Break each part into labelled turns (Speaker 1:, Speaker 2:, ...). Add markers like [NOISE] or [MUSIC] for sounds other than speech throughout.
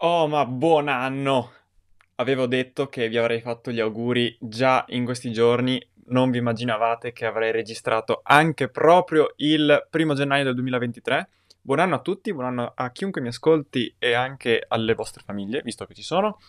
Speaker 1: Oh, ma buon anno! Avevo detto che vi avrei fatto gli auguri già in questi giorni, non vi immaginavate che avrei registrato anche proprio il primo gennaio del 2023. Buon anno a tutti, buon anno a chiunque mi ascolti e anche alle vostre famiglie, visto che ci sono.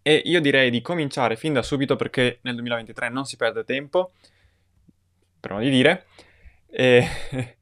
Speaker 1: E io direi di cominciare fin da subito perché nel 2023 non si perde tempo, modo di dire. E... [LAUGHS]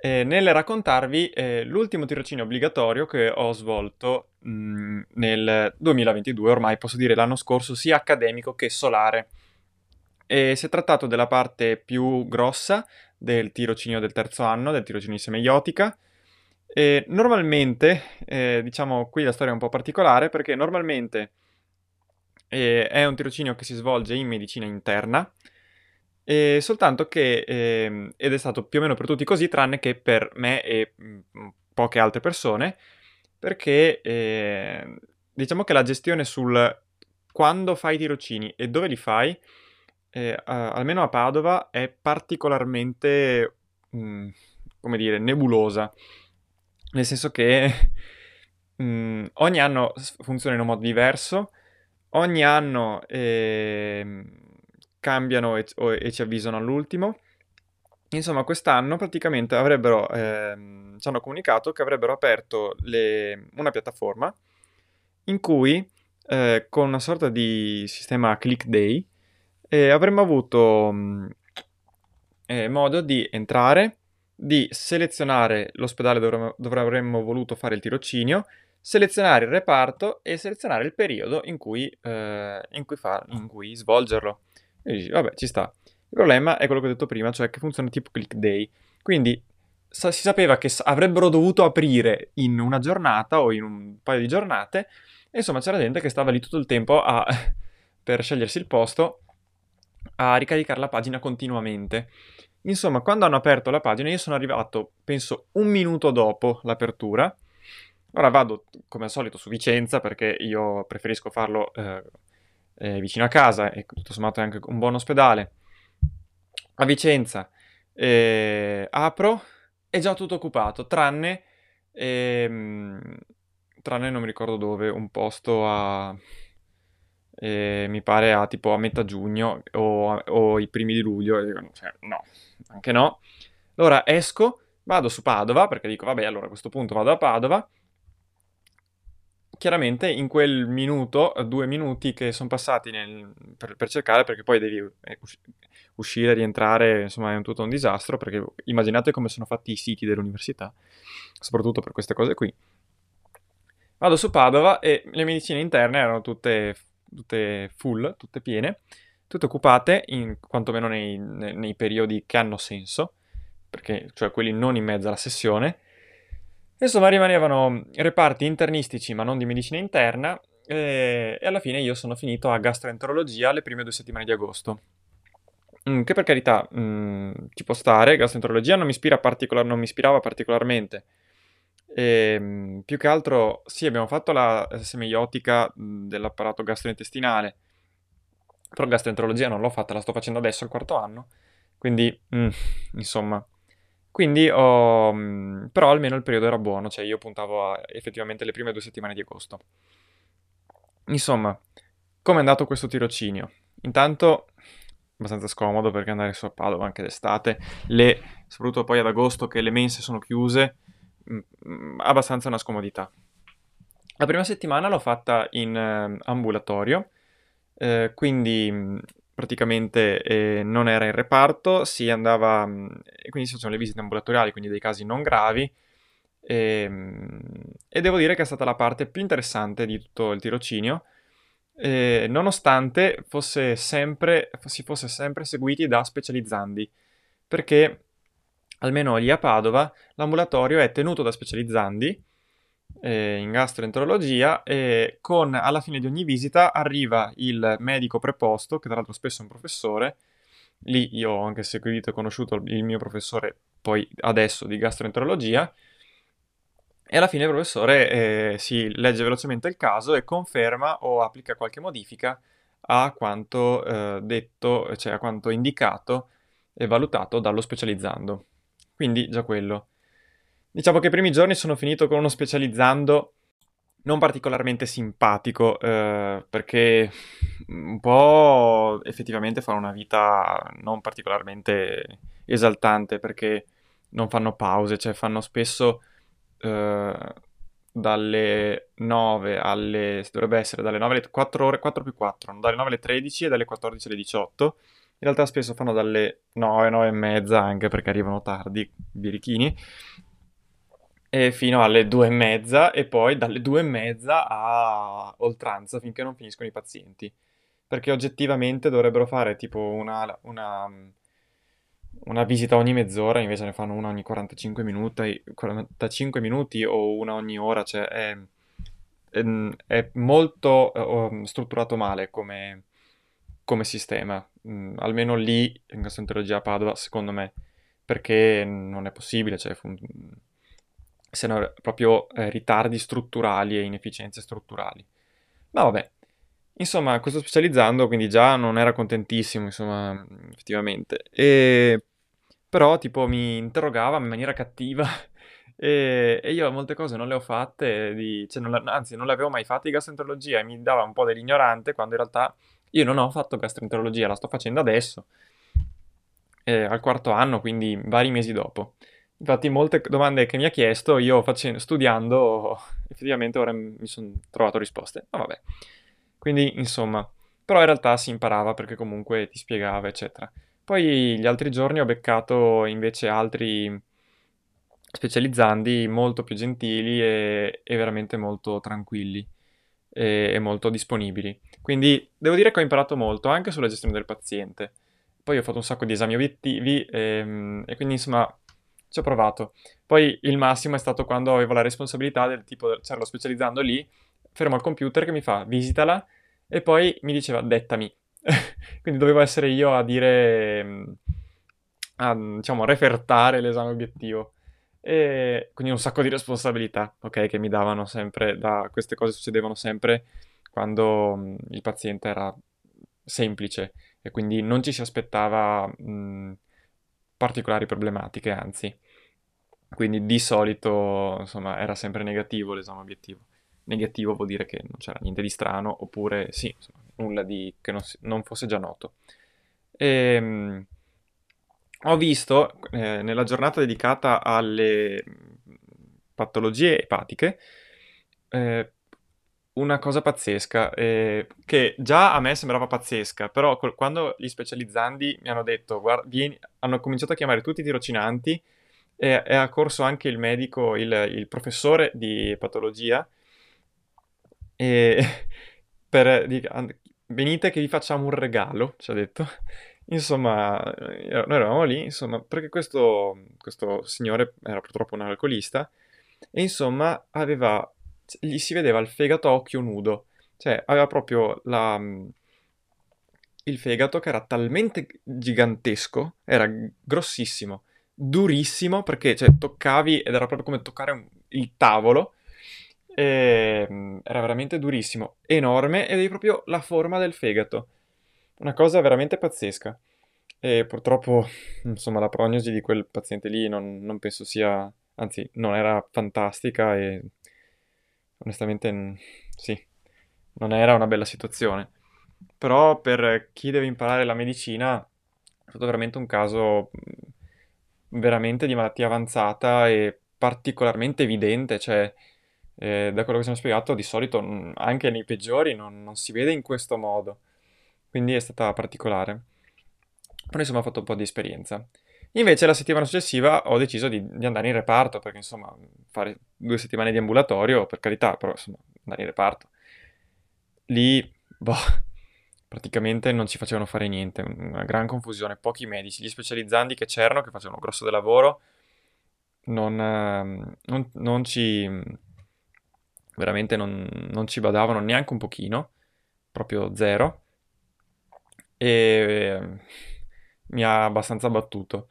Speaker 1: eh, nel raccontarvi eh, l'ultimo tirocinio obbligatorio che ho svolto mh, mm, nel 2022, ormai posso dire l'anno scorso, sia accademico che solare. E si è trattato della parte più grossa del tirocinio del terzo anno, del tirocinio di semeiotica. E normalmente, eh, diciamo qui la storia è un po' particolare perché normalmente eh, è un tirocinio che si svolge in medicina interna, e soltanto che, eh, ed è stato più o meno per tutti così, tranne che per me e mh, mm, poche altre persone, perché eh, diciamo che la gestione sul quando fai i tirocini e dove li fai, eh, a, almeno a Padova, è particolarmente, mh, mm, come dire, nebulosa. Nel senso che mh, [LAUGHS] mm, ogni anno funziona in un modo diverso, ogni anno... Eh, cambiano e, e ci avvisano all'ultimo. Insomma, quest'anno praticamente avrebbero, eh, ci hanno comunicato che avrebbero aperto le, una piattaforma in cui, eh, con una sorta di sistema click day, eh, avremmo avuto mh, mm, modo di entrare, di selezionare l'ospedale dove, dove avremmo voluto fare il tirocinio, selezionare il reparto e selezionare il periodo in cui, eh, in cui, fa, in cui svolgerlo. E dici, vabbè, ci sta. Il problema è quello che ho detto prima, cioè che funziona tipo click day. Quindi sa- si sapeva che s- avrebbero dovuto aprire in una giornata o in un paio di giornate. E insomma c'era gente che stava lì tutto il tempo a, [LAUGHS] per scegliersi il posto a ricaricare la pagina continuamente. Insomma, quando hanno aperto la pagina, io sono arrivato, penso, un minuto dopo l'apertura. Ora vado, come al solito, su Vicenza perché io preferisco farlo eh, eh, vicino a casa e tutto sommato è anche un buon ospedale. A Vicenza eh, apro, è già tutto occupato, tranne, ehm, tranne non mi ricordo dove, un posto a... Eh, mi pare a tipo a metà giugno o, o i primi di luglio, e dico, cioè, no, anche no. Allora esco, vado su Padova, perché dico, vabbè, allora a questo punto vado a Padova, chiaramente in quel minuto, due minuti che sono passati nel, per, per, cercare, perché poi devi eh, uscire, rientrare, insomma è tutto un disastro, perché immaginate come sono fatti i siti dell'università, soprattutto per queste cose qui. Vado su Padova e le medicine interne erano tutte, tutte full, tutte piene, tutte occupate, in, quantomeno nei, nei periodi che hanno senso, perché, cioè quelli non in mezzo alla sessione, Insomma, rimanevano reparti internistici, ma non di medicina interna, e, e alla fine io sono finito a gastroenterologia le prime due settimane di agosto. Mm, che per carità mm, ci può stare, gastroenterologia non mi, ispira particolar- non mi ispirava particolarmente. E, mm, più che altro, sì, abbiamo fatto la semiotica mm, dell'apparato gastrointestinale, però gastroenterologia non l'ho fatta, la sto facendo adesso al quarto anno, quindi, mm, insomma, quindi ho... Mm, però almeno il periodo era buono, cioè io puntavo a effettivamente le prime due settimane di agosto. Insomma, come è andato questo tirocinio? Intanto abbastanza scomodo perché andare su a Padova anche d'estate, le, soprattutto poi ad agosto che le mense sono chiuse, mh, abbastanza una scomodità. La prima settimana l'ho fatta in eh, ambulatorio, eh, quindi praticamente eh, non era in reparto, si andava, mm, quindi facevano le visite ambulatoriali, quindi dei casi non gravi, e, ehm, e devo dire che è stata la parte più interessante di tutto il tirocinio, eh, nonostante fosse sempre, si fosse sempre seguiti da specializzandi, perché almeno lì a Padova l'ambulatorio è tenuto da specializzandi eh, in gastroenterologia e con alla fine di ogni visita arriva il medico preposto, che tra l'altro spesso è un professore. Lì io ho anche seguito e conosciuto il mio professore poi adesso di gastroenterologia. E alla fine il professore eh, si legge velocemente il caso e conferma o applica qualche modifica a quanto eh, detto, cioè a quanto indicato e valutato dallo specializzando. Quindi già quello. Diciamo che i primi giorni sono finito con uno specializzando non particolarmente simpatico, eh, perché un po' effettivamente fanno una vita non particolarmente esaltante, perché non fanno pause, cioè fanno spesso eh, dalle 9 alle... dovrebbe essere dalle 9 alle 4 ore, 4 più 4, dalle 9 alle 13 e dalle 14 alle 18. In realtà spesso fanno dalle 9, 9 e mezza, anche perché arrivano tardi, birichini, e fino alle 2 e mezza, e poi dalle 2 e mezza a oltranza, finché non finiscono i pazienti. Perché oggettivamente dovrebbero fare tipo una, una una visita ogni mezz'ora, invece ne fanno una ogni 45 minuti, 45 minuti o una ogni ora, cioè è, è, è molto uh, strutturato male come, come sistema, mm, almeno lì in gastroenterologia a Padova, secondo me, perché non è possibile, cioè fun- sono proprio eh, ritardi strutturali e inefficienze strutturali. Ma vabbè, Insomma, questo specializzando, quindi già non era contentissimo, insomma, effettivamente. E però tipo mi interrogava in maniera cattiva [LAUGHS] e, e io molte cose non le ho fatte, di, cioè non la, anzi non le avevo mai fatte di gastroenterologia e mi dava un po' dell'ignorante quando in realtà io non ho fatto gastroenterologia, la sto facendo adesso, eh, al quarto anno, quindi vari mesi dopo. Infatti molte domande che mi ha chiesto, io facendo, studiando, effettivamente ora mi sono trovato risposte. Ma vabbè. Quindi, insomma, però in realtà si imparava perché comunque ti spiegava, eccetera. Poi gli altri giorni ho beccato invece altri specializzandi molto più gentili e, e veramente molto tranquilli e, e, molto disponibili. Quindi devo dire che ho imparato molto anche sulla gestione del paziente. Poi ho fatto un sacco di esami obiettivi e, ehm, e quindi insomma ci ho provato. Poi il massimo è stato quando avevo la responsabilità del tipo, c'era lo specializzando lì, fermo al computer che mi fa visitala e poi mi diceva dettami. [LAUGHS] Quindi dovevo essere io a dire, mm, a, diciamo, refertare l'esame obiettivo. E quindi un sacco di responsabilità, ok, che mi davano sempre, da queste cose succedevano sempre quando mm, il paziente era semplice e quindi non ci si aspettava mh, mm, particolari problematiche, anzi. Quindi di solito, insomma, era sempre negativo l'esame obiettivo negativo vuol dire che non c'era niente di strano, oppure sì, insomma, nulla di, che non, non, fosse già noto. E, ehm, ho visto eh, nella giornata dedicata alle patologie epatiche eh, una cosa pazzesca, eh, che già a me sembrava pazzesca, però quando gli specializzandi mi hanno detto, guarda, vieni, hanno cominciato a chiamare tutti i tirocinanti e è accorso anche il medico, il, il professore di patologia, e [LAUGHS] per, venite che vi facciamo un regalo, ci ha detto. [LAUGHS] Insomma, eh, noi eravamo lì, insomma, perché questo, questo signore era purtroppo un alcolista e insomma aveva, gli si vedeva il fegato a occhio nudo, cioè aveva proprio la, il fegato che era talmente gigantesco, era grossissimo, durissimo, perché cioè, toccavi ed era proprio come toccare un, il tavolo e, ehm, era veramente durissimo, enorme ed avevi proprio la forma del fegato. Una cosa veramente pazzesca. E purtroppo, insomma, la prognosi di quel paziente lì non, non penso sia, anzi, non era fantastica e onestamente sì, non era una bella situazione. Però per chi deve imparare la medicina è stato veramente un caso veramente di malattia avanzata e particolarmente evidente, cioè eh, da quello che ci hanno spiegato, di solito anche nei peggiori non, non, si vede in questo modo. Quindi è stata particolare. Però insomma ho fatto un po' di esperienza. Invece la settimana successiva ho deciso di, di andare in reparto, perché insomma fare due settimane di ambulatorio, per carità, però insomma andare in reparto. Lì, boh, praticamente non ci facevano fare niente, una gran confusione, pochi medici, gli specializzanti che c'erano, che facevano grosso del lavoro, non, ehm, non, non ci veramente non, non ci badavano neanche un pochino, proprio zero, e mi ha abbastanza battuto.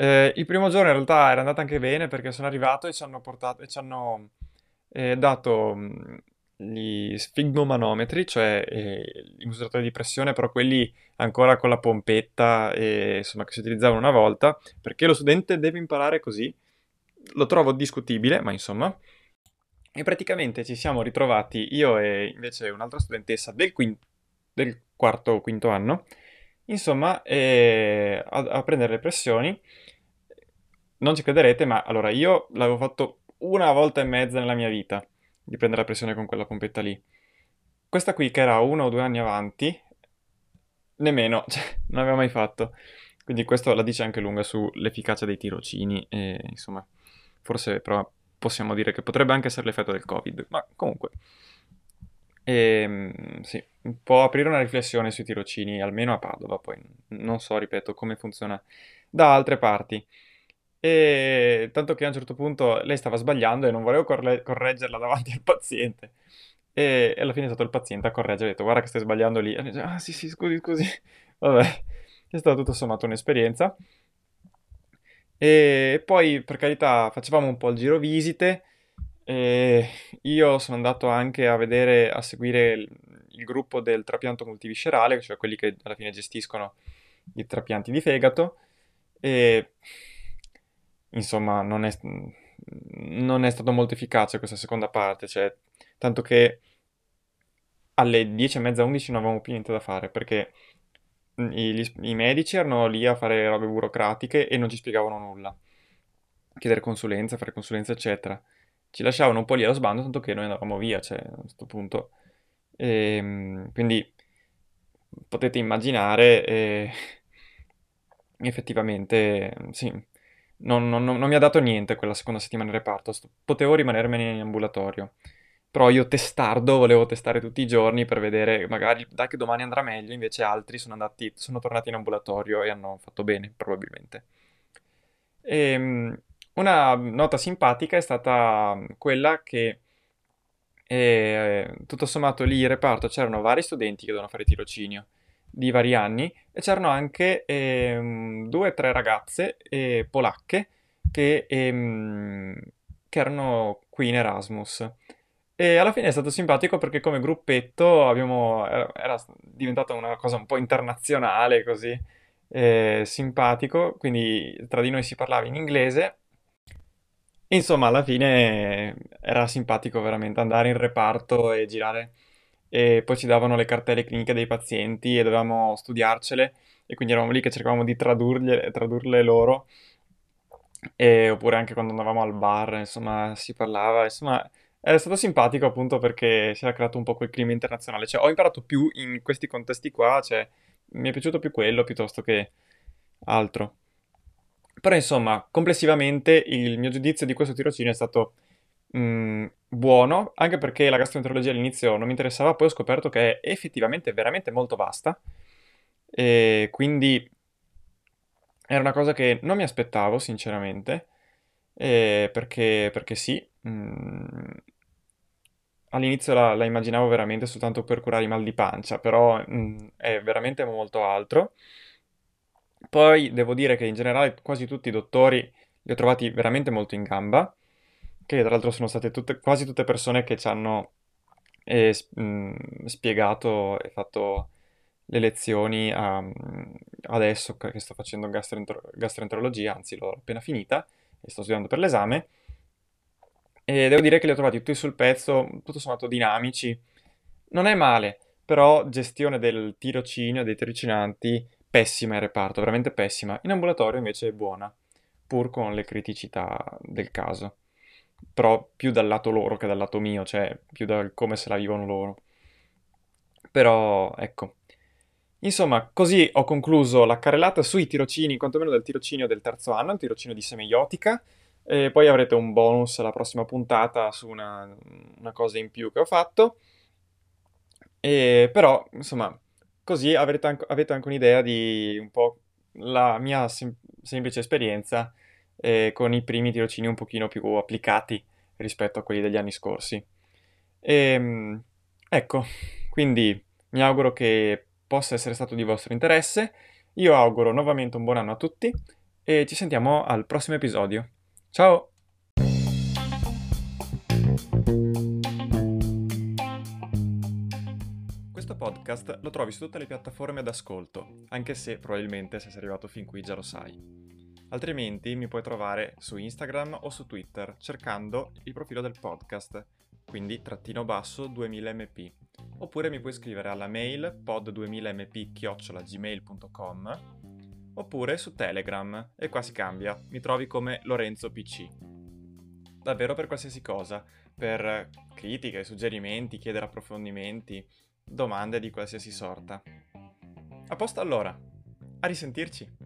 Speaker 1: Eh, il primo giorno in realtà era andata anche bene perché sono arrivato e ci hanno portato e ci hanno eh, dato mh, gli sfigmomanometri, cioè eh, i misuratori di pressione, però quelli ancora con la pompetta, e, insomma, che si utilizzavano una volta, perché lo studente deve imparare così. Lo trovo discutibile, ma insomma. E praticamente ci siamo ritrovati io e invece un'altra studentessa del, quin- del quarto o quinto anno, insomma, eh, a, a prendere le pressioni. Non ci crederete, ma allora io l'avevo fatto una volta e mezza nella mia vita di prendere la pressione con quella pompetta lì. Questa qui, che era uno o due anni avanti, nemmeno, [LAUGHS] cioè, non aveva mai fatto. Quindi questo la dice anche lunga sull'efficacia dei tirocini e insomma, forse però possiamo dire che potrebbe anche essere l'effetto del Covid, ma comunque. E, ehm, sì, può aprire una riflessione sui tirocini, almeno a Padova, poi non so, ripeto, come funziona da altre parti. E tanto che a un certo punto lei stava sbagliando e non volevo corre- correggerla davanti al paziente. E, e alla fine è stato il paziente a correggere, ha detto guarda che stai sbagliando lì. E dice, ah sì sì, scusi, scusi. [LAUGHS] Vabbè, è stata tutto sommato un'esperienza. E poi, per carità, facevamo un po' il giro visite. E io sono andato anche a vedere, a seguire il, il gruppo del trapianto multiviscerale, cioè quelli che alla fine gestiscono i trapianti di fegato. E insomma, non è, non è stato molto efficace questa seconda parte, cioè, tanto che alle 10 e mezza, 11 non avevamo più niente da fare, perché i, gli, i medici erano lì a fare robe burocratiche e non ci spiegavano nulla. Chiedere consulenza, fare consulenza, eccetera. Ci lasciavano un po' lì allo sbando, tanto che noi andavamo via, cioè, a questo punto. E, ehm, quindi potete immaginare, eh, [LAUGHS] effettivamente, sì, non, non- non mi ha dato niente quella seconda settimana in reparto, potevo rimanermene in ambulatorio. Però io testardo, volevo testare tutti i giorni per vedere, magari dai che domani andrà meglio, invece altri sono andati, sono tornati in ambulatorio e hanno fatto bene, probabilmente. Ehm, una nota simpatica è stata quella che eh, tutto sommato lì in reparto c'erano vari studenti che dovevano fare tirocinio di vari anni e c'erano anche ehm, due o tre ragazze eh, polacche che, ehm, che erano qui in Erasmus. E alla fine è stato simpatico perché come gruppetto abbiamo, era diventata una cosa un po' internazionale così, eh, simpatico, quindi tra di noi si parlava in inglese. Insomma, alla fine era simpatico veramente andare in reparto e girare. E poi ci davano le cartelle cliniche dei pazienti e dovevamo studiarcele. E quindi eravamo lì che cercavamo di tradurle, tradurle loro. E, oppure anche quando andavamo al bar, insomma, si parlava, insomma, è stato simpatico appunto perché si era creato un po' quel clima internazionale, cioè ho imparato più in questi contesti qua, cioè mi è piaciuto più quello piuttosto che altro. Però insomma, complessivamente il mio giudizio di questo tirocinio è stato mh, buono, anche perché la gastroenterologia all'inizio non mi interessava, poi ho scoperto che è effettivamente veramente molto vasta, e quindi era una cosa che non mi aspettavo, sinceramente, perché, perché sì, mh, all'inizio la, la immaginavo veramente soltanto per curare i mal di pancia, però mh, è veramente molto altro. Poi devo dire che in generale quasi tutti i dottori li ho trovati veramente molto in gamba che tra l'altro sono state tutte, quasi tutte persone che ci hanno eh, mh, spiegato e fatto le lezioni a, adesso che sto facendo gastroenter- gastroenterologia, anzi l'ho appena finita e sto studiando per l'esame. E devo dire che li ho trovati tutti sul pezzo, tutto sommato dinamici. Non è male, però gestione del tirocinio, dei tirocinanti, pessima in reparto, veramente pessima. In ambulatorio invece è buona, pur con le criticità del caso però più dal lato loro che dal lato mio, cioè più da come se la vivono loro. Però, ecco. Insomma, così ho concluso la carrellata sui tirocini, quantomeno del tirocinio del terzo anno, il tirocinio di semiotica. E poi avrete un bonus alla prossima puntata su una, una cosa in più che ho fatto. E, però, insomma, così avrete anche, avete anche un'idea di un po' la mia sem- semplice esperienza eh, con i primi tirocini un pochino più applicati rispetto a quelli degli anni scorsi. E, ehm, ecco, quindi mi auguro che possa essere stato di vostro interesse. Io auguro nuovamente un buon anno a tutti e ci sentiamo al prossimo episodio. Ciao! Podcast lo trovi su tutte le piattaforme d'ascolto, anche se probabilmente se sei arrivato fin qui già lo sai. Altrimenti mi puoi trovare su Instagram o su Twitter cercando il profilo del podcast, quindi trattino basso 2000mp. Oppure mi puoi scrivere alla mail pod2000mp-gmail.com oppure su Telegram e qua si cambia, mi trovi come Lorenzo PC. Davvero per qualsiasi cosa, per critiche, suggerimenti, chiedere approfondimenti, domande di qualsiasi sorta. A posto allora, a risentirci!